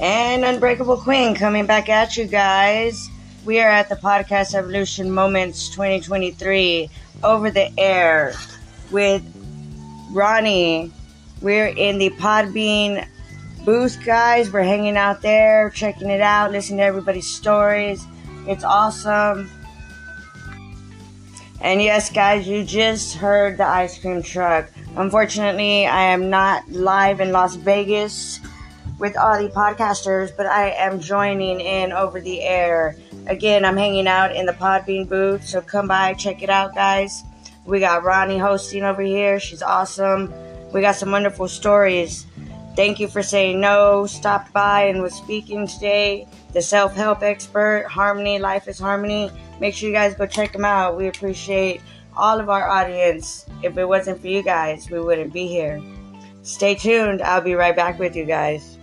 and Unbreakable Queen coming back at you guys. We are at the Podcast Evolution Moments 2023 over the air with Roni. We're in the Podbean booth, guys. We're hanging out there, checking it out, listening to everybody's stories. It's awesome. And yes, guys, you just heard the ice cream truck. Unfortunately, I am not live in Las Vegas with all the podcasters, but I am joining in over the air. Again, I'm hanging out in the Podbean booth, so come by, check it out, guys. We got Roni hosting over here. She's awesome. We got some wonderful stories. Thank you for saying no. Stopped by and was speaking today. The self help expert, Harmony, Life is Harmony. Make sure you guys go check them out. We appreciate all of our audience. If it wasn't for you guys, we wouldn't be here. Stay tuned. I'll be right back with you guys.